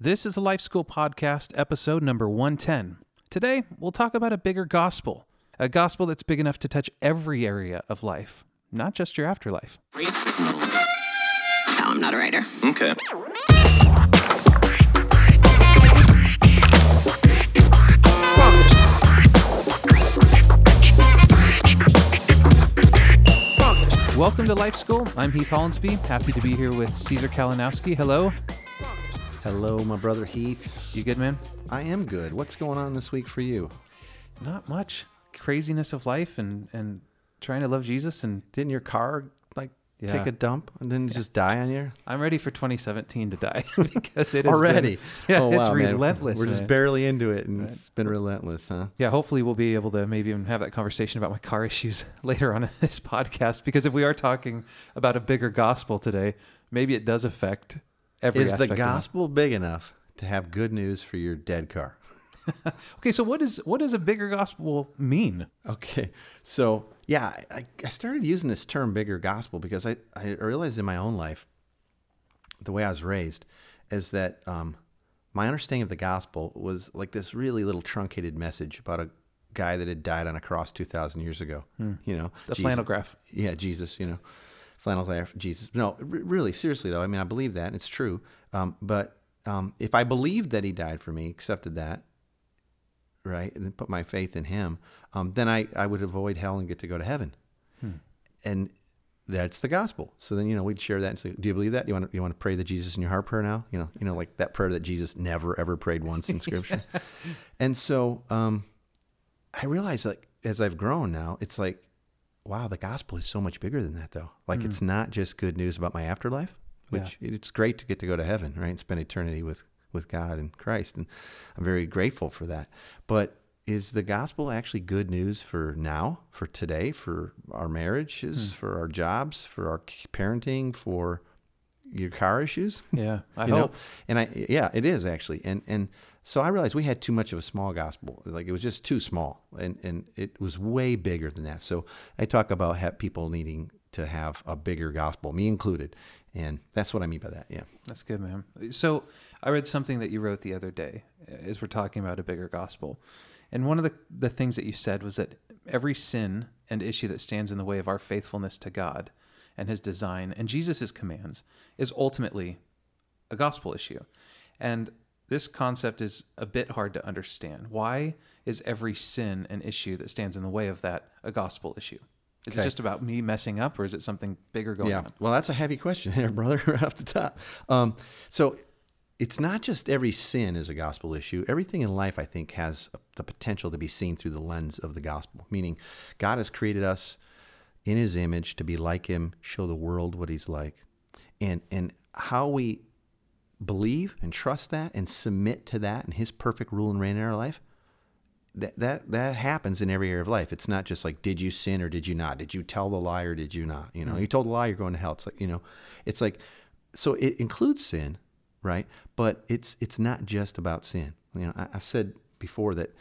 This is the Life School Podcast, episode number 110. Today, we'll talk about a bigger gospel, a gospel that's big enough to touch every area of life, not just your afterlife. No, I'm not a writer. Okay. Welcome to Life School. I'm Heath Hollinsby. Happy to be here with Caesar Kalinowski. Hello. Hello, my brother Heath. You good, man? I am good. What's going on this week for you? Not much. Craziness of life and, and trying to love Jesus. And Didn't your car like Yeah. take a dump and then just die on you I'm ready for 2017 to die because it is already? yeah, oh, it's wow, man. relentless. We're just man. barely into it, and it's been relentless, huh? Yeah, hopefully we'll be able to maybe even have that conversation about my car issues later on in this podcast. Because if we are talking about a bigger gospel today, maybe it does affect every Is the aspect of life. gospel big enough to have good news for your dead car? Okay, so what is what does a bigger gospel mean? Okay, so yeah, I, I started using this term "bigger gospel" because I, I realized in my own life, the way I was raised, is that um, my understanding of the gospel was like this really little truncated message about a guy that had died on a cross two thousand years ago. You know, The Jesus- flannel graph. Yeah, Jesus. You know, flannel graph, Jesus. No, really, seriously though, I mean, I believe that and it's true. Um, but um, if I believed that he died for me, accepted that, right, and then put my faith in him, um, then I, I would avoid hell and get to go to heaven. And that's the gospel. So then, you know, we'd share that and say, do you believe that? Do You want to, you want to pray the Jesus in your heart prayer now? You know, you know, like that prayer that Jesus never, ever prayed once in scripture. and so, um, I realize like, as I've grown now, it's like, wow, the gospel is so much bigger than that though. Like it's mm. not just good news about my afterlife, which it's great to get to go to heaven, right? And spend eternity with, with God and Christ. And I'm very grateful for that. But is the gospel actually good news for now, for today, for our marriages, hmm. for our jobs, for our parenting, for your car issues? Yeah, I hope. know and i yeah it is actually and and so i realized we had too much of a small gospel like it was just too small and and it was way bigger than that so i talk about people needing to have a bigger gospel me included and that's what i mean by that yeah That's good, man. So I read something that you wrote the other day as we're talking about a bigger gospel. And one of the, the things that you said was that every sin and issue that stands in the way of our faithfulness to God and his design and Jesus' commands is ultimately a gospel issue. And this concept is a bit hard to understand. Why is every sin an issue that stands in the way of that a gospel issue? Is it just about me messing up or is it something bigger going yeah on? well that's a heavy question there brother right off the top um, so it's not just every sin is a gospel issue everything in life i think has the potential to be seen through the lens of the gospel meaning god has created us in his image to be like him show the world what he's like and and how we believe and trust that and submit to that and his perfect rule and reign in our life that that that happens in every area of life. It's not just like did you sin or did you not? Did you tell the lie or did you not? You know, mm-hmm. you told a lie, you're going to hell. It's like you know, it's like so it includes sin, right? But it's it's not just about sin. You know, I, I've said before that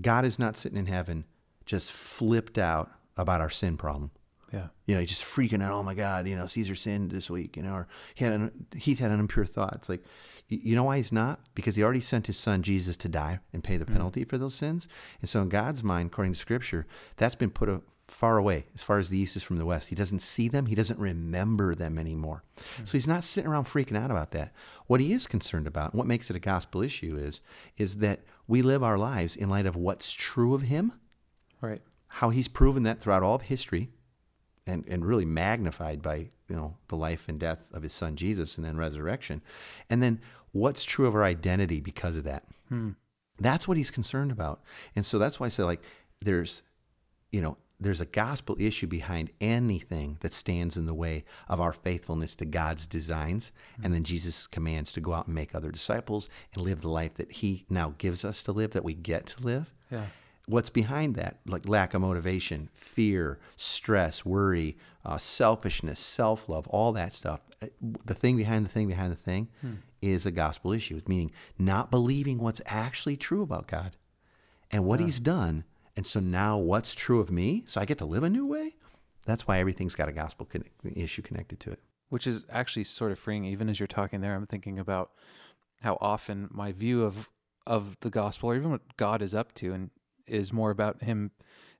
God is not sitting in heaven just flipped out about our sin problem. Yeah. You know, he's just freaking out. Oh my God, you know, Caesar sinned this week. You know, or he had an, Heath had an impure thought. It's like, you know why he's not? Because he already sent his son Jesus to die and pay the mm-hmm. penalty for those sins. And so, in God's mind, according to Scripture, that's been put a, far away, as far as the east is from the west. He doesn't see them. He doesn't remember them anymore. Hmm. So he's not sitting around freaking out about that. What he is concerned about, and what makes it a gospel issue, is is that we live our lives in light of what's true of him Right. how he's proven that throughout all of history and, and really magnified by you know the life and death of his son Jesus and then resurrection. And then what's true of our identity because of that. Hmm. That's what he's concerned about. And so that's why I say like there's you know there's a gospel issue behind anything that stands in the way of our faithfulness to God's designs and then Jesus' commands to go out and make other disciples and live the life that he now gives us to live that we get to live Yeah. What's behind that? Like lack of motivation fear stress worry uh, selfishness self-love all that stuff. Uh, the thing behind the thing behind the thing is a gospel issue. Meaning not believing what's actually true about god and what he's done. And so now what's true of me? So i get to live a new way? That's why everything's got a gospel conne- issue connected to it. Which is actually sort of freeing. Even as you're talking there, I'm thinking about how often my view of of the gospel or even what God is up to and is more about him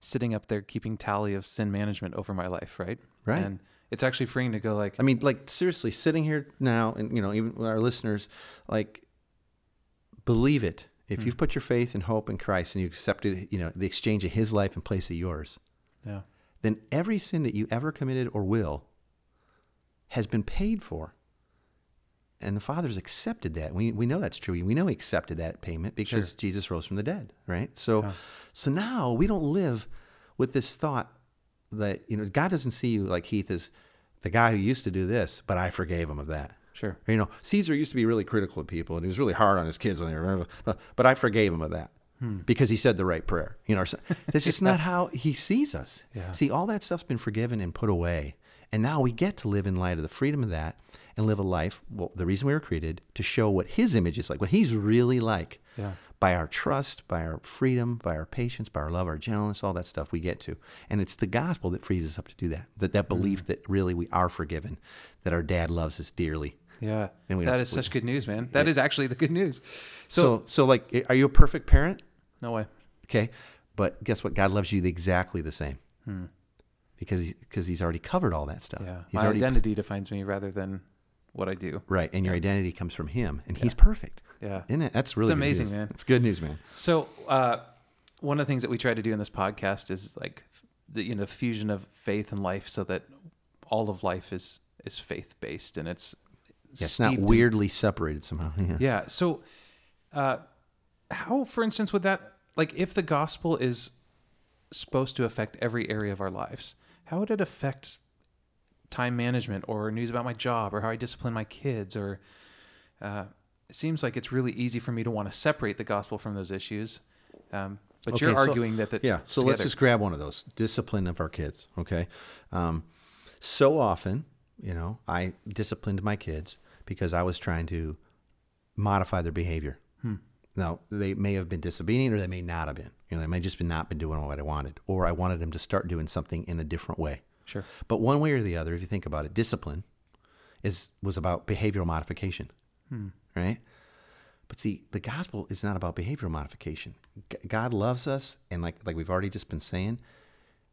sitting up there keeping tally of sin management over my life, right? Right. And it's actually freeing to go like I mean, like seriously, sitting here now, and you know, even our listeners, like, believe it. If hmm. you've put your faith and hope in Christ and you accepted, you know, the exchange of His life in place of yours, yeah. then every sin that you ever committed or will has been paid for. And the Father's accepted that. We, we know that's true. We know He accepted that payment because Sure. Jesus rose from the dead, right? So, Yeah. so now we don't live with this thought that you know God doesn't see you like Heath is the guy who used to do this, but I forgave him of that. Sure. You know, Caesar used to be really critical of people, and he was really hard on his kids when they were, but, but I forgave him of that Hmm. because he said the right prayer. You know, this is not how he sees us. Yeah. See, all that stuff's been forgiven and put away, and now we get to live in light of the freedom of that and live a life. Well, the reason we were created to show what His image is like, what He's really like. Yeah. By our trust, by our freedom, by our patience, by our love, our gentleness, all that stuff we get to. And it's the gospel that frees us up to do that. That that Hmm. belief that really we are forgiven, that our dad loves us dearly. Yeah. And we That is such good news, man. That is actually the good news. So, So, so like, are you a perfect parent? no way. Okay, but guess what? God loves you exactly the same because because He's already covered all that stuff. Yeah. He's My already identity defines me rather than what I do. right, and your identity comes from Him, and He's perfect. Yeah. Isn't it? That's really amazing, news. man. It's good news, man. So, uh, one of the things that we try to do in this podcast is like the you know fusion of faith and life, so that all of life is is faith based and it's Yeah, it's not steeped in- weirdly separated somehow. Yeah. yeah. So, uh, how, for instance, would that like if the gospel is supposed to affect every area of our lives, how would it affect time management or news about my job or how I discipline my kids? Or uh, it seems like it's really easy for me to want to separate the gospel from those issues. Um, but you're Okay, so- arguing that that Yeah. So let's just grab one of those discipline of our kids. Okay. Um, so often, you know, I disciplined my kids because I was trying to modify their behavior. Hmm. Now they may have been disobedient, or they may not have been. You know, they may just been not been doing what I wanted, or I wanted them to start doing something in a different way. Sure. But one way or the other, if you think about it, discipline is was about behavioral modification, right? But see, the gospel is not about behavioral modification. G- God loves us, and like like we've already just been saying,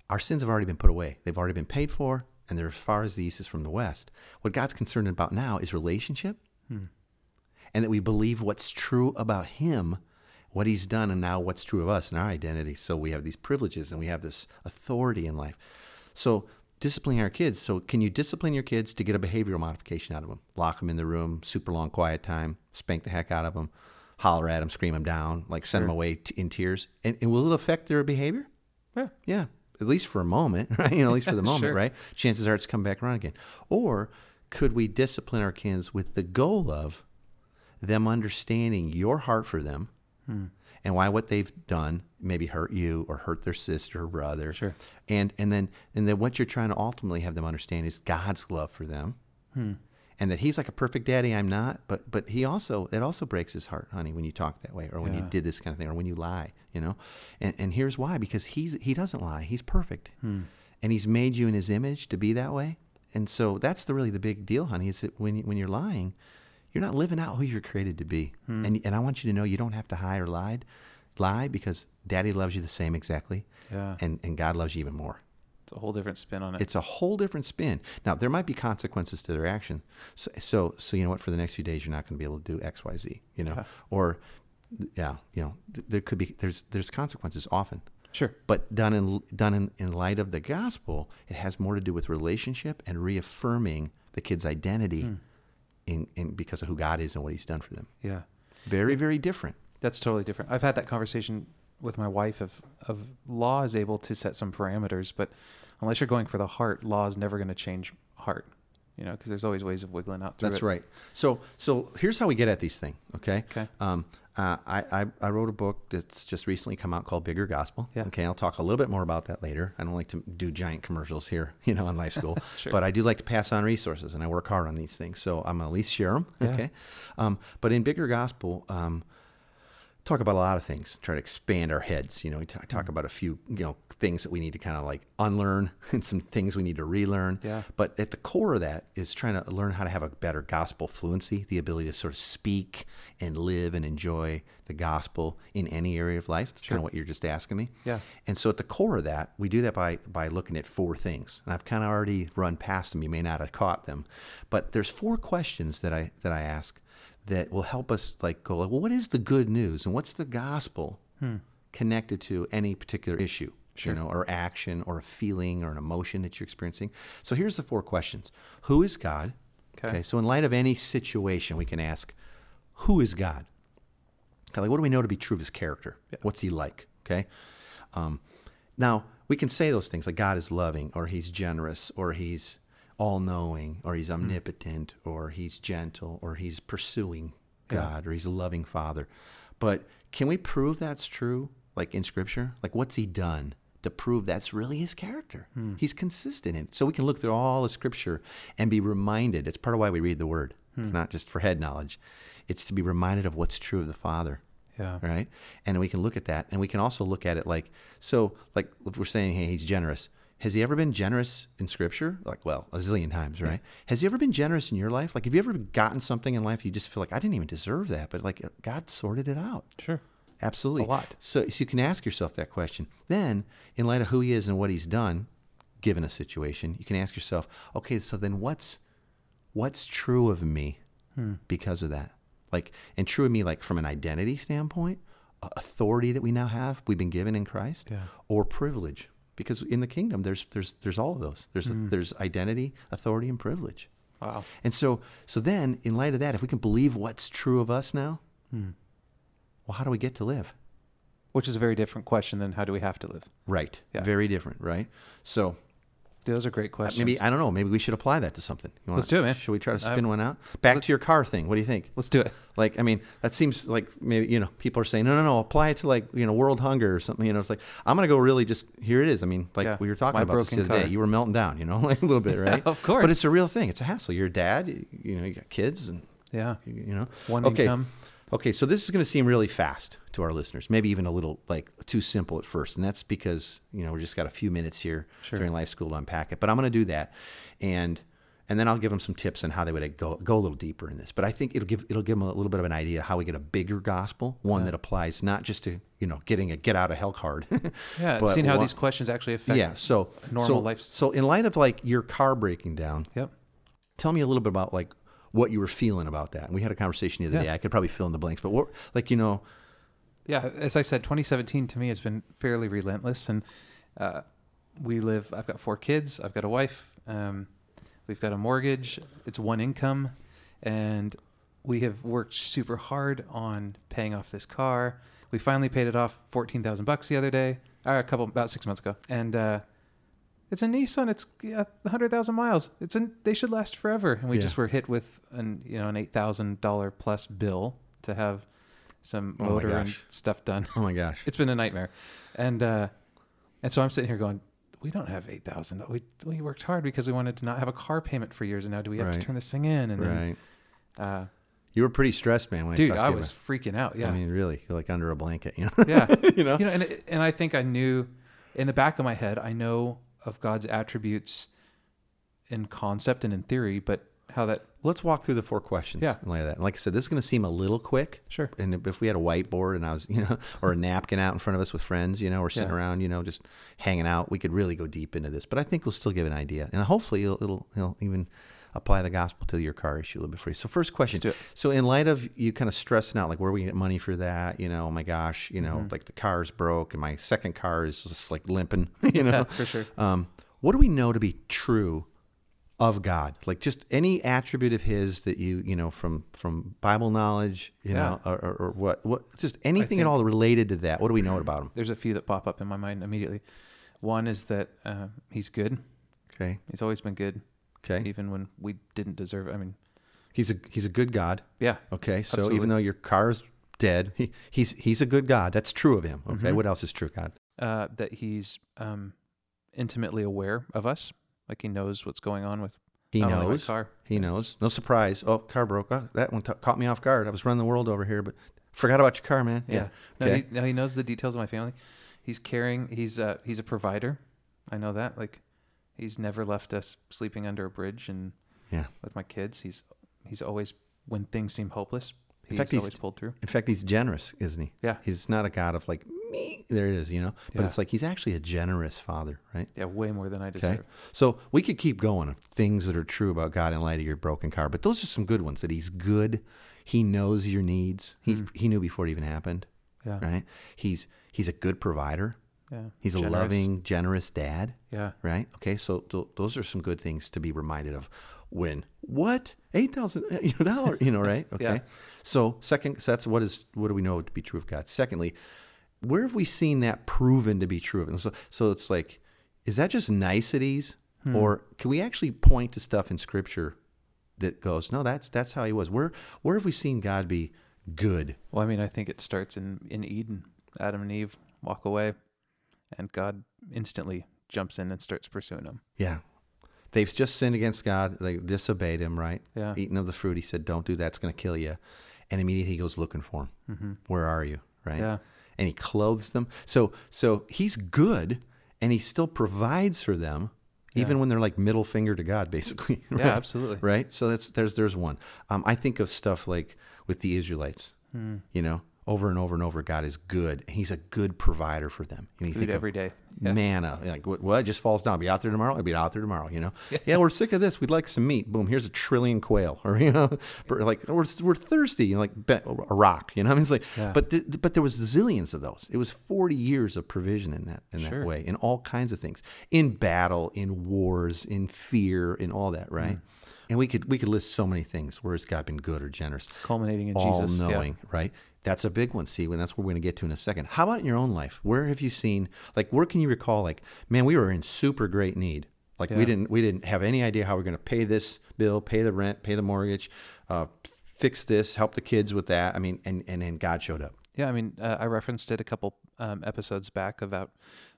our sins have already been put away. They've already been paid for, and they're as far as the east is from the west. What God's concerned about now is relationship, and that we believe what's true about Him, what He's done, and now what's true of us and our identity. So we have these privileges and we have this authority in life. So disciplining our kids. So can you discipline your kids to get a behavioral modification out of them? Lock them in the room, super long quiet time, spank the heck out of them, holler at them, scream them down, like send them away t- in tears, and, and will it affect their behavior? Yeah. Yeah, at least for a moment, right? You know, at least for the moment, Sure. right? Chances are it's come back around again. Or could we discipline our kids with the goal of them understanding your heart for them hmm. and why what they've done maybe hurt you or hurt their sister or brother. Sure. And and then and then what you're trying to ultimately have them understand is God's love for them. Hmm. And that he's like a perfect daddy, I'm not, but but he also it also breaks his heart, honey, when you talk that way, or when you did this kind of thing, or when you lie, you know. And and here's why: because he's he doesn't lie, he's perfect, hmm. and he's made you in his image to be that way. And so that's the really the big deal, honey, is that when when you're lying, you're not living out who you're created to be. Hmm. And and I want you to know you don't have to hide or lie, lie because Daddy loves you the same exactly, Yeah. and and God loves you even more. It's a whole different spin on it. It's a whole different spin. Now there might be consequences to their action. So so, so you know what? For the next few days, you're not going to be able to do X, Y, Z. You know, Yeah. or yeah, you know, th- there could be there's there's consequences often. sure. But done in done in, in light of the gospel, it has more to do with relationship and reaffirming the kid's identity hmm. In, in because of who God is and what He's done for them. Yeah. Very very different. That's totally different. I've had that conversation with my wife of of law is able to set some parameters, but unless you're going for the heart, law is never going to change heart. You know, because there's always ways of wiggling out through That's it. right. So so here's how we get at these things. Okay. Okay. Um, uh, I, I I wrote a book that's just recently come out called Bigger Gospel. Yeah. Okay. I'll talk a little bit more about that later. I don't like to do giant commercials here, you know, in my school, Sure. but I do like to pass on resources, and I work hard on these things. So I'm gonna at least share them. Yeah. Okay. Um, but in Bigger Gospel, um, talk about a lot of things, try to expand our heads. You know, we talk, talk Mm. about a few, you know, things that we need to kind of like unlearn and some things we need to relearn. Yeah. But at the core of that is trying to learn how to have a better gospel fluency, the ability to sort of speak and live and enjoy the gospel in any area of life. That's kind of what you're just asking me. Yeah. And so at the core of that, we do that by by looking at four things. And I've kind of already run past them. You may not have caught them, but there's four questions that I that I ask that will help us like go like, well, what is the good news and what's the gospel connected to any particular issue, you know, or action or a feeling or an emotion that you're experiencing. So here's the four questions: Who is God? Okay. So in light of any situation, we can ask, Who is God? Okay, like what do we know to be true of His character? What's He like? Okay. Um, now we can say those things like God is loving, or He's generous, or He's all-knowing, or He's mm. omnipotent, or He's gentle, or He's pursuing God, or He's a loving Father. But can we prove that's true, like in Scripture? Like what's He done to prove that's really His character? Hmm. He's consistent in. It. So we can look through all the Scripture and be reminded. It's part of why we read the Word. It's hmm. not just for head knowledge. It's to be reminded of what's true of the Father Yeah. right? And we can look at that, and we can also look at it like so. Like if we're saying, hey, he's generous. Has he ever been generous in Scripture? Like, well, a zillion times, right? Has he ever been generous in your life? Like, have you ever gotten something in life you just feel like I didn't even deserve that, but like God sorted it out? Sure. Absolutely. A lot. So, so you can ask yourself that question. Then, in light of who he is and what he's done, given a situation, you can ask yourself, okay, so then what's what's true of me Hmm. because of that? Like, and true of me, like from an identity standpoint, authority that we now have, we've been given in Christ, Yeah. or privilege, because in the kingdom, there's there's there's all of those. There's Hmm. there's identity, authority, and privilege. Wow. And so, so then, in light of that, if we can believe what's true of us now, Hmm. well, how do we get to live? Which is a very different question than how do we have to live? Right. Yeah. Very different, right? So Those are great uh, questions. maybe I don't know. Maybe we should apply that to something. You Let's do it, man. Should we try to spin I'm- one out? Back to your car thing. What do you think? Let's do it. Like, I mean, that seems like maybe you know people are saying no, no, no. Apply it to like you know world hunger or something. You know, it's like I'm gonna go really just here it is. I mean, like Yeah. we were talking My about this the other day. You were melting down. You know, like a little bit, right? Of course. But it's a real thing. It's a hassle. You're a dad. You, you know, you got kids and Yeah. you you know One okay. income. Okay, so this is going to seem really fast to our listeners, maybe even a little like too simple at first, and that's because you know we just got a few minutes here Sure. during life school to unpack it. But I'm going to do that, and and then I'll give them some tips on how they would go go a little deeper in this. But I think it'll give it'll give them a little bit of an idea how we get a bigger gospel, one that applies not just to you know getting a get out of hell card. Yeah. but seeing how one- these questions actually affect. yeah. So normal so, life- So in light of like your car breaking down, Yep. tell me a little bit about like what you were feeling about that. And we had a conversation the other Yeah. day. I could probably fill in the blanks, but what like you know. Yeah, as I said, 2017 to me has been fairly relentless, and uh, we live. I've got four kids. I've got a wife. Um, we've got a mortgage. It's one income, and we have worked super hard on paying off this car. We finally paid it off, fourteen thousand bucks the other day, or a couple about six months ago, and uh, it's a Nissan. It's a hundred thousand miles. It's an they should last forever, and we Yeah. just were hit with an you know an eight thousand dollar plus bill to have some Oh motor and stuff done. Oh my gosh. It's been a nightmare, and uh, and so I'm sitting here going, we don't have eight thousand. We we worked hard because we wanted to not have a car payment for years, and now do we have Right. to turn this thing in? And Right. then, uh, You were pretty stressed, man. When dude, I, talked I was about- freaking out. Yeah, I mean, really, you're like under a blanket, you know. yeah. you know. you know, and and I think I knew in the back of my head, I know of God's attributes in concept and in theory, but how that Let's walk through the four questions. Yeah. light that. And like I said, this is going to seem a little quick. Sure. And if we had a whiteboard and I was, you know, or a napkin out in front of us with friends, you know, or sitting Yeah. around, you know, just hanging out, we could really go deep into this. But I think we'll still give an idea, and hopefully it'll, it'll, it'll even apply the gospel to your car issue a little bit for you. So first question. So in light of you kind of stressing out, like where we get money for that, you know, oh my gosh, you know, Mm-hmm. like the car's broke and my second car is just like limping, you know, Yeah, for sure. Um, what do we know to be true of God? Like just any attribute of His that you you know from from Bible knowledge, you know, or, or, or what what just anything at all related to that. What do we know about Him? there's a few that pop up in my mind immediately. One is that uh, he's good. Okay, He's always been good, okay. even when we didn't deserve it. I mean, He's a He's a good God. yeah, Okay, so Absolutely. even though your car's dead, he, he's He's a good God. That's true of Him. Okay, Mhm. what else is true, God? uh, that he's um, intimately aware of us. Like he knows what's going on with He not knows. car. He knows. No surprise. Oh, car broke. Oh, that one t- caught me off guard. I was running the world over here, but Forgot about your car, man. Yeah. Yeah. No, Okay. he, no, he knows the details of my family. He's caring. He's uh, he's a provider. I know that. Like, he's never left us sleeping under a bridge and yeah. with my kids. He's he's always when things seem hopeless. He's fact, he's- always pulled through. In fact, he's generous, isn't he? Yeah. He's not a God of like me. There it is, you know. But Yeah. it's like he's actually a generous father, right? Yeah, way more than I deserve. Okay. So we could keep going of things that are true about God in light of your broken car, but those are some good ones. That He's good. He knows your needs. He mm. He knew before it even happened, Yeah. right? He's He's a good provider. Yeah. He's a loving, generous dad, Yeah. right? Okay. So th- those are some good things to be reminded of. When what eight thousand dollars, you know, right? Okay. Yeah. So second, so that's what is what do we know to be true of God? Secondly, where have we seen that proven to be true of him? So, so it's like, is that just niceties, Hmm. or can we actually point to stuff in Scripture that goes, no, that's that's how he was? Where where have we seen God be good? Well, I mean, I think it starts in in Eden. Adam and Eve walk away, and God instantly jumps in and starts pursuing them. Yeah, they've just sinned against God. They disobeyed Him, right? Yeah. Eating of the fruit, He said, "Don't do that; it's going to kill you." And immediately He goes looking for Him. Where are you? Right? Mm-hmm. Yeah. and he clothes them. So so he's good and he still provides for them even when they're like middle finger to God basically. Yeah, absolutely. Right? So that's there's there's one. Um, I think of stuff like with the Israelites. Hmm. You know, over and over and over God is good. He's a good provider for them. And you Food think of every day. Yeah. Manna, like what? Well, it just falls down. I'll Be out there tomorrow. I'll be out there tomorrow. You know. Yeah. we're sick of this. We'd like some meat. Boom. Here's a trillion quail. Or you know, but like we're we're thirsty. You know, like a rock. You know. I mean, it's like, Yeah. but th- but there was zillions of those. It was 40 years of provision in that in that Sure. way, in all kinds of things, in battle, in wars, in fear, in all that. Right. Mm. And we could we could list so many things. Where has God been good or generous? Culminating in all Jesus. Yeah. knowing, right? That's a big one, see, and that's what we're going to get to in a second. How about in your own life? Where have you seen, like, where can you recall, like, man, we were in super great need. Like, we didn't, we didn't have any idea how we're going to pay this bill, pay the rent, pay the mortgage, uh, fix this, help the kids with that. I mean, and and then God showed up. Yeah, I mean, uh, I referenced it a couple um, episodes back about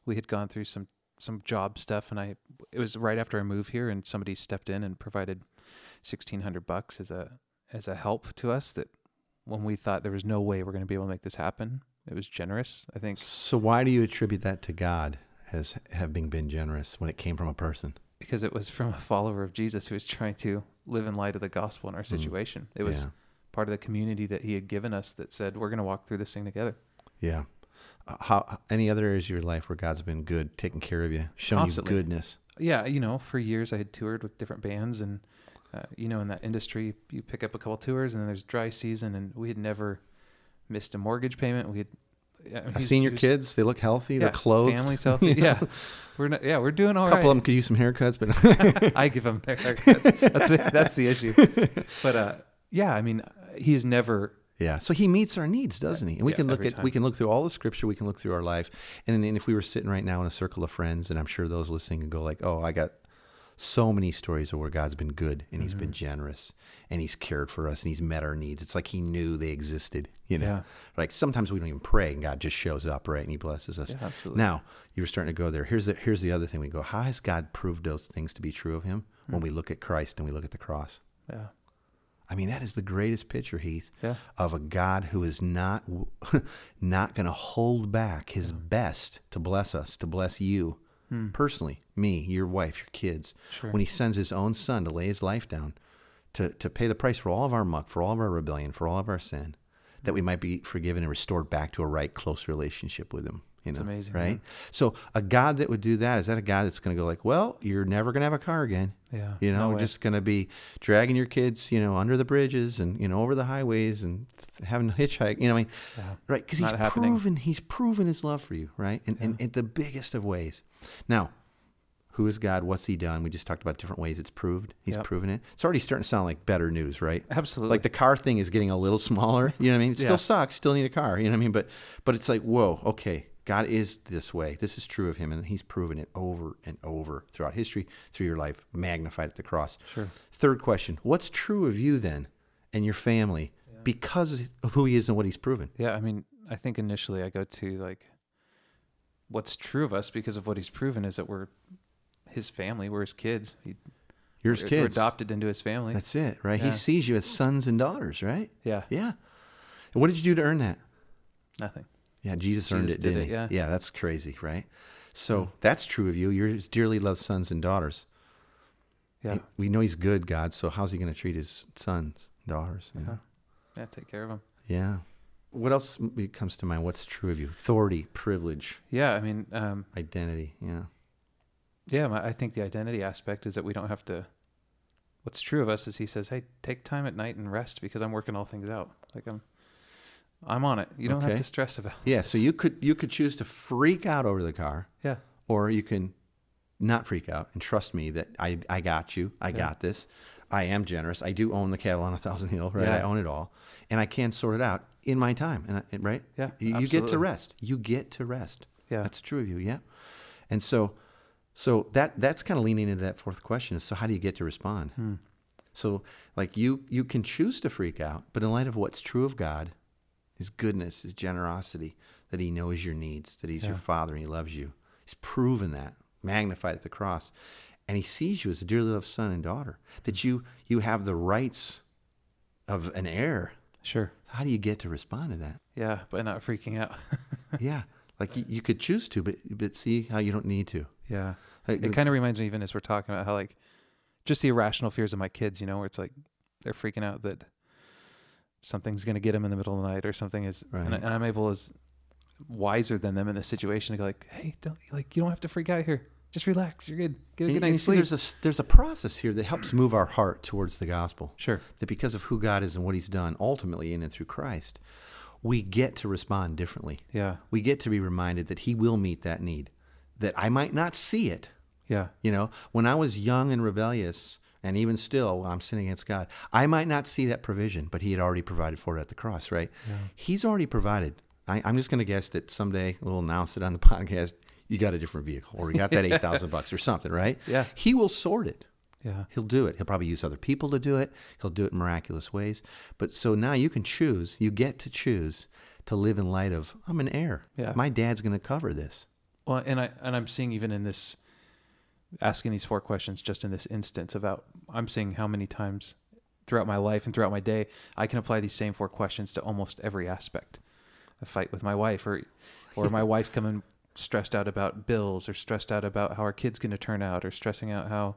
we had gone through some some job stuff, and I it was right after I moved here, and somebody stepped in and provided sixteen hundred bucks as a as a help to us. That when we thought there was no way we're going to be able to make this happen, it was generous. I think So why do you attribute that to God as having been generous when it came from a person? because it was from a follower of Jesus who was trying to live in light of the gospel in our situation. It was Mm. Yeah. part of the community that He had given us that said we're going to walk through this thing together. Yeah. Uh, how any other areas of your life where God's been good, taking care of you, showing Constantly. you goodness? yeah, you know, for years I had toured with different bands, and uh, you know, in that industry, you pick up a couple tours, and then there's dry season, and we had never missed a mortgage payment. We had. yeah, I've seen your kids; they look healthy, Yeah, they're clothed. Family's healthy. Know? Yeah, we're not, yeah we're doing all A right. couple of them could use some haircuts, but I give them haircuts. That's it. That's the issue. But uh, yeah, I mean, he's never. yeah. So he meets our needs, doesn't he? And we Yeah, can look at we can look through all the scripture, we can look through our life, and, and if we were sitting right now in a circle of friends, and I'm sure those listening can go like, "Oh, I got so many stories of where God's been good and He's Mm-hmm. been generous and He's cared for us and He's met our needs." It's like He knew they existed, you know. Yeah. Like sometimes we don't even pray and God just shows up, right, and He blesses us. Yeah, absolutely. Now you were starting to go there. Here's the here's the other thing we go. How has God proved those things to be true of Him Hmm. when we look at Christ and we look at the cross? Yeah. I mean, that is the greatest picture, Heath, Yeah. of a God who is not not going to hold back His best to bless us, to bless you Hmm. personally, me, your wife, your kids. Sure. When He sends His own Son to lay His life down, to to pay the price for all of our muck, for all of our rebellion, for all of our sin, that we might be forgiven and restored back to a right, close relationship with Him. You know, amazing, right? man. So a God that would do that is that a God that's going to go like, well, you're never going to have a car again. Yeah. You know, no just going to be dragging your kids, you know, under the bridges and you know over the highways and th- having to hitchhike. You know, what I mean, Yeah. right? Because he's happening. proven he's proven his love for you, right? And in, in the biggest of ways. Now, who is God? What's He done? We just talked about different ways it's proved. He's Yep. proven it. It's already starting to sound like better news, right? Absolutely. Like the car thing is getting a little smaller. You know what I mean? It still Yeah. sucks. Still need a car. You know what I mean? But but it's like whoa, okay. God is this way. This is true of Him, and He's proven it over and over throughout history, through your life, magnified at the cross. Sure. Third question: What's true of you then, and your family, because of who He is and what He's proven? Yeah, I mean, I think initially I go to like what's true of us because of what he's proven is that we're his family, we're his kids. He, You're His we're, kids. we're adopted into his family. That's it, right? He sees you as sons and daughters, right? yeah. Yeah. And what did you do to earn that? Nothing. Yeah, Jesus, earned Jesus it, did didn't it, he? yeah. yeah, that's crazy, right? So that's true of you. You're his dearly loved sons and daughters. Yeah. We know he's good, God. So how's he going to treat his sons, daughters? Yeah. Uh-huh. Yeah. Take care of them. yeah. What else comes to mind? What's true of you? Authority, privilege, Yeah. I mean, um, identity. Yeah. yeah. I think the identity aspect is that we don't have to. What's true of us is he says, "Hey, take time at night and rest because I'm working all things out. Like I'm, I'm on it. You don't have to stress about." It. Yeah. So you could you could choose to freak out over the car, Yeah. or you can not freak out and trust me that I I got you. I Yeah. got this. I am generous. I do own the cattle on a thousand hill, right? Yeah. I own it all, and I can sort it out in my time. And I, right? Yeah, You, you get to rest. You get to rest. Yeah. That's true of you. Yeah. And so, so that that's kind of leaning into that fourth question is so how do you get to respond? Hmm. So like you you can choose to freak out, but in light of what's true of God, His goodness, His generosity, that He knows your needs, that He's your Father and He loves you. He's proven that, magnified at the cross, and He sees you as a dearly loved son and daughter. That you you have the rights of an heir. Sure. How do you get to respond to that? Yeah, but not freaking out. yeah, like you, you could choose to, but but see how you don't need to. yeah. Like, It kind of reminds me, even as we're talking about how, like, just the irrational fears of my kids, you know, where it's like they're freaking out that something's going to get them in the middle of the night or something is, and, Right. and I'm able as wiser than them in the situation to go like, hey, don't like you don't have to freak out here. Just relax. You're good. Get a good and night's sleep. there's a there's a process here that helps move our heart towards the gospel. Sure. That because of who God is and what He's done, ultimately in and through Christ, we get to respond differently. Yeah. We get to be reminded that He will meet that need. That I might not see it. Yeah. You know, when I was young and rebellious, and even still, I'm sinning against God, I might not see that provision, but He had already provided for it at the cross, right? He's already provided. I, I'm just going to guess that someday we'll announce it on the podcast. You got a different vehicle, or you got that eight thousand bucks, or something, right? Yeah. He will sort it. Yeah. He'll do it. He'll probably use other people to do it. He'll do it in miraculous ways. But so now you can choose. You get to choose to live in light of I'm an heir. Yeah. My dad's going to cover this. Well, and I and I'm seeing even in this asking these four questions just in this instance about I'm seeing how many times throughout my life and throughout my day I can apply these same four questions to almost every aspect. A fight with my wife or or my wife coming stressed out about bills or stressed out about how our kid's going to turn out or stressing out how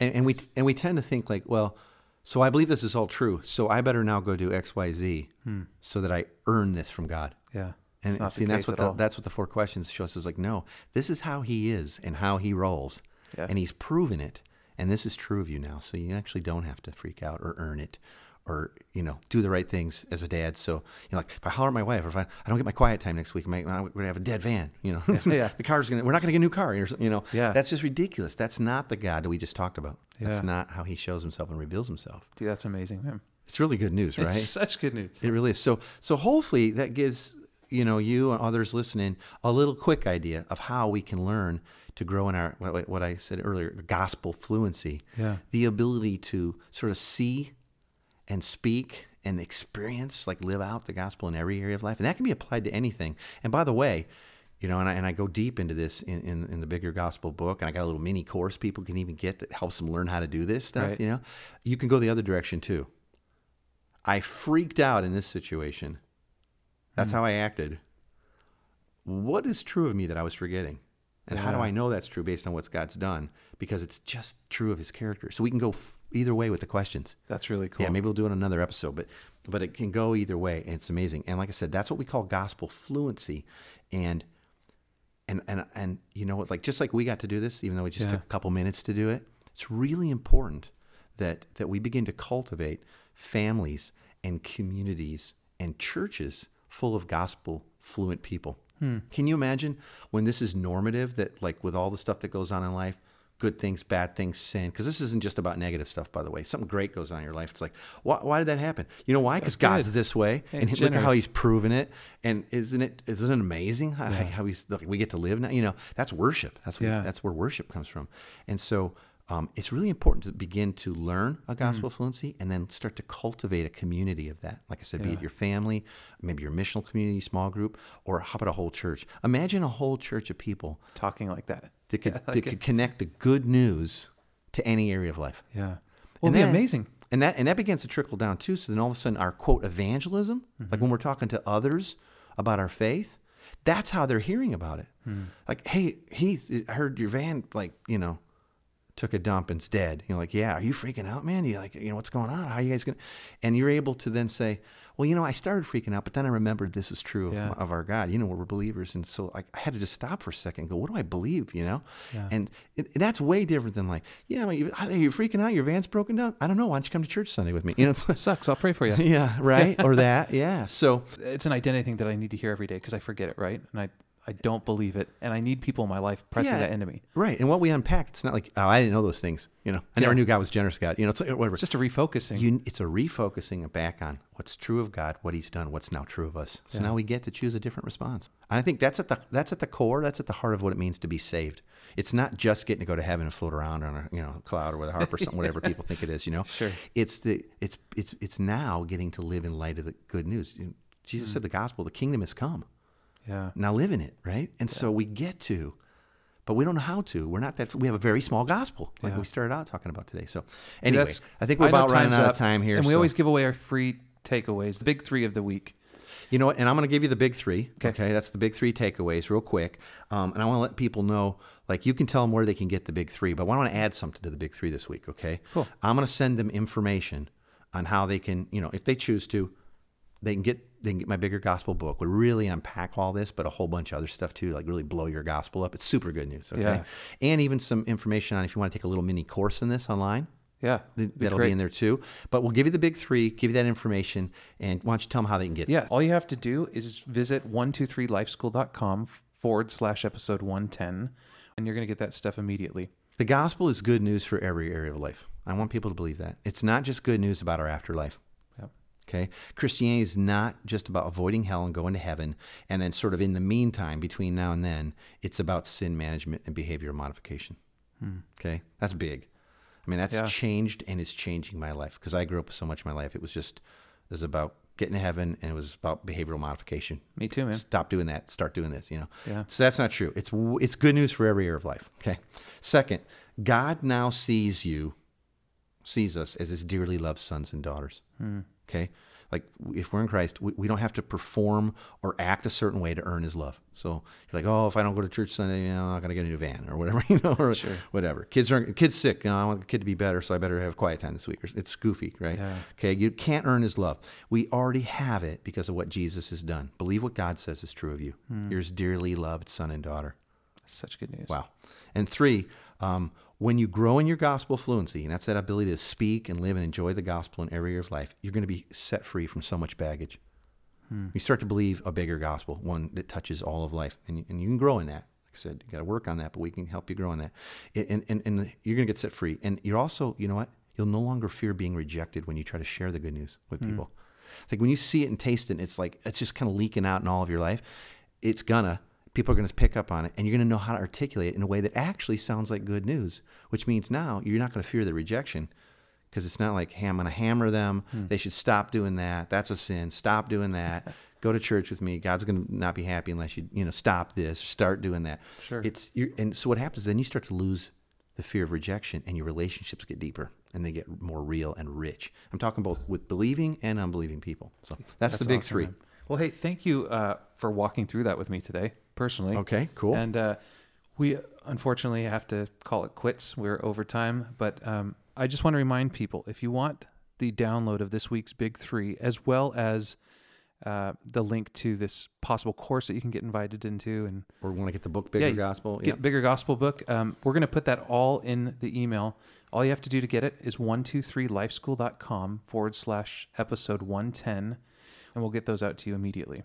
And, and we and we tend to think like, well, so I believe this is all true. So I better now go do X, Y, Z, hmm. so that I earn this from God. yeah. And see, the that's what the, that's what the four questions show us is like. No, this is how He is and how He rolls, Yeah. and He's proven it. And this is true of you now. So you actually don't have to freak out or earn it, or you know, do the right things as a dad. So you know, like if I holler at my wife, or if I, I don't get my quiet time next week, my, we're gonna have a dead van. You know, yeah. the car's gonna we're not gonna get a new car. You know, Yeah. that's just ridiculous. That's not the God that we just talked about. That's Yeah. not how He shows Himself and reveals Himself. Dude, that's amazing, man. It's really good news, right? It's such good news. It really is. So so hopefully that gives you know you and others listening a little quick idea of how we can learn to grow in our what, what I said earlier gospel fluency. Yeah. The ability to sort of see and speak and experience like live out the gospel in every area of life and that can be applied to anything. And by the way, you know, and I, and I go deep into this in, in, in the bigger gospel book, and I got a little mini course people can even get that helps them learn how to do this stuff. Right. You know, you can go the other direction too. I freaked out in this situation. That's mm. how I acted. What is true of me that I was forgetting? And how do I know that's true based on what God's done? Because it's just true of his character. So we can go f- either way with the questions. That's really cool. Yeah, maybe we'll do it in another episode, but but it can go either way, and it's amazing. And like I said, that's what we call gospel fluency, and and and and you know what? Like just like we got to do this, even though we just Yeah. took a couple minutes to do it, it's really important that that we begin to cultivate families and communities and churches full of gospel fluent people. Can you imagine when this is normative? That like with all the stuff that goes on in life, good things, bad things, sin. Because this isn't just about negative stuff, by the way. Something great goes on in your life. It's like, why, why did that happen? You know why? Because God's this way, Yeah, and he's look at how. He's proven it. And isn't it isn't it amazing how, how He's like, we get to live now? You know, that's worship. That's what, Yeah. that's where worship comes from. And so. Um, it's really important to begin to learn a gospel Mm. fluency and then start to cultivate a community of that. Like I said, be it your family, maybe your missional community, small group, or how about a whole church? Imagine a whole church of people Talking like that. that could, Yeah, that like could connect the good news to any area of life. Yeah. Well, And then- amazing. And that and that begins to trickle down too. So then all of a sudden our quote evangelism, like when we're talking to others about our faith, that's how they're hearing about it. Like, hey, Heath, I heard your van like, you know, took a dump instead. You're like, yeah, are you freaking out, man? You like, you know, what's going on? How are you guys gonna? And you're able to then say, well, you know, I started freaking out, but then I remembered this is true of, Yeah. of our God. You know, we're believers, and so like, I had to just stop for a second. and Go, what do I believe? You know, Yeah. and it, that's way different than like, yeah, well, you, are you freaking out? Your van's broken down. I don't know. Why don't you come to church Sunday with me? You know, like, Sucks. I'll pray for you. yeah, right, or that, yeah. So it's an identity thing that I need to hear every day because I forget it, right? And I, I don't believe it, and I need people in my life pressing Yeah. that into me. right, and what we unpacked, it's not like, oh, I didn't know those things. You know, I never Yeah. knew God was generous. God, you know, it's like, whatever. It's just a refocusing. You, it's a refocusing back on what's true of God, what He's done, what's now true of us. So Yeah. now we get to choose a different response. And I think that's at the that's at the core. That's at the heart of what it means to be saved. It's not just getting to go to heaven and float around on a you know cloud or with a harp or something, whatever people think it is. You know, Sure. It's the it's it's it's now getting to live in light of the good news. Jesus Hmm. said the gospel, the kingdom has come. Yeah. Now live in it, right? And so we get to, but we don't know how to. We're not that. We have a very small gospel, like Yeah. we started out talking about today. So anyway, That's- I think we're about running out up, of time here. And we so- always give away our free takeaways, the big three of the week. You know what? And I'm going to give you the big three. Okay. Okay. That's the big three takeaways, real quick. Um, and I want to let people know, like, you can tell them where they can get the big three, but I want to add something to the big three this week. Okay. Cool. I'm going to send them information on how they can, you know, if they choose to, they can get they can get my bigger gospel book. would really unpack all this, but a whole bunch of other stuff too, like really blow your gospel up. It's super good news. Okay. Yeah. And even some information on if you want to take a little mini course in this online. Yeah. th- be That'll great. be in there too. But we'll give you the big three, give you that information, and why don't you tell them how they can get it? Yeah. All you have to do is visit 123lifeschool.com forward slash episode 110, and you're going to get that stuff immediately. The gospel is good news for every area of life. I want people to believe that. It's not just good news about our afterlife. Okay? Christianity is not just about avoiding hell and going to heaven and then sort of in the meantime between now and then, it's about sin management and behavioral modification. Okay? That's big. I mean, that's Yeah. changed and is changing my life because I grew up so much of my life. It was just it was about getting to heaven and it was about behavioral modification. Me too, man. Stop doing that. Start doing this. You know. Yeah. So that's not true. It's it's good news for every area of life. Okay. Second, God now sees you, sees us as His dearly loved sons and daughters. Hmm. Okay. Like if we're in Christ, we, we don't have to perform or act a certain way to earn His love. So you're like, oh, if I don't go to church Sunday, you know, I'm not gonna get a new van or whatever, you know, or whatever. Kids are kids sick. You know, I want the kid to be better, so I better have quiet time this week. It's goofy, right? Yeah. Okay, you can't earn his love. We already have it because of what Jesus has done. Believe what God says is true of you. You're his dearly loved son and daughter. Such good news. Wow. And three, um, when you grow in your gospel fluency, and that's that ability to speak and live and enjoy the gospel in every area of life, you're going to be set free from so much baggage. Hmm. You start to believe a bigger gospel, one that touches all of life, and you, and you can grow in that. Like I said, you got to work on that, but we can help you grow in that. And, and, and you're going to get set free. And you're also, you know what? You'll no longer fear being rejected when you try to share the good news with hmm. people. Like when you see it and taste it, it's like it's just kind of leaking out in all of your life. It's gonna. People are going to pick up on it, and you're going to know how to articulate it in a way that actually sounds like good news. Which means now you're not going to fear the rejection, because it's not like, hey, I'm going to hammer them. They should stop doing that. That's a sin. Stop doing that. Go to church with me. God's going to not be happy unless you, you know, stop this or start doing that. Sure. It's you and so what happens is then you start to lose the fear of rejection, and your relationships get deeper and they get more real and rich. I'm talking both with believing and unbelieving people. So that's, the big awesome, three. man. Well, hey, thank you uh, for walking through that with me today, personally. Okay, cool. And uh, we unfortunately have to call it quits. We're over time, but um, I just want to remind people if you want the download of this week's big three, as well as uh, the link to this possible course that you can get invited into, and or want to get the book Bigger you Gospel. get Yeah. bigger gospel book. Um, we're going to put that all in the email. All you have to do to get it is 123lifeschool.com forward slash episode 110, and we'll get those out to you immediately.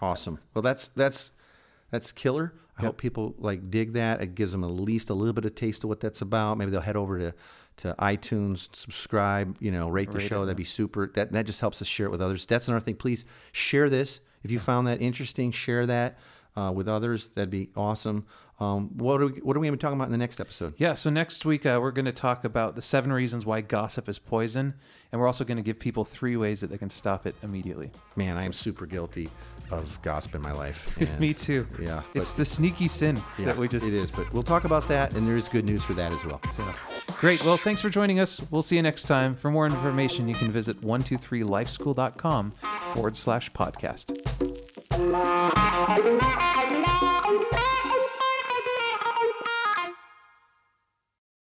Awesome. Well, that's that's that's killer. I hope people like dig that. It gives them at least a little bit of taste of what that's about. Maybe they'll head over to to iTunes, subscribe, you know, rate the Rate show. it, That'd be super. That that just helps us share it with others. That's another thing. Please share this if you found that interesting. Share that. Uh, with others, that'd be awesome. Um, what are we, what are we going to be talking about in the next episode? Yeah, so next week uh, we're going to talk about the seven reasons why gossip is poison, and we're also going to give people three ways that they can stop it immediately. Man, I am super guilty of gossip in my life. and- Me too. Yeah, it's but- the sneaky sin Yeah, that we just. it is, but we'll talk about that, and there is good news for that as well. Yeah. Great. Well, thanks for joining us. We'll see you next time. For more information, you can visit 123lifeschool.com forward slash podcast.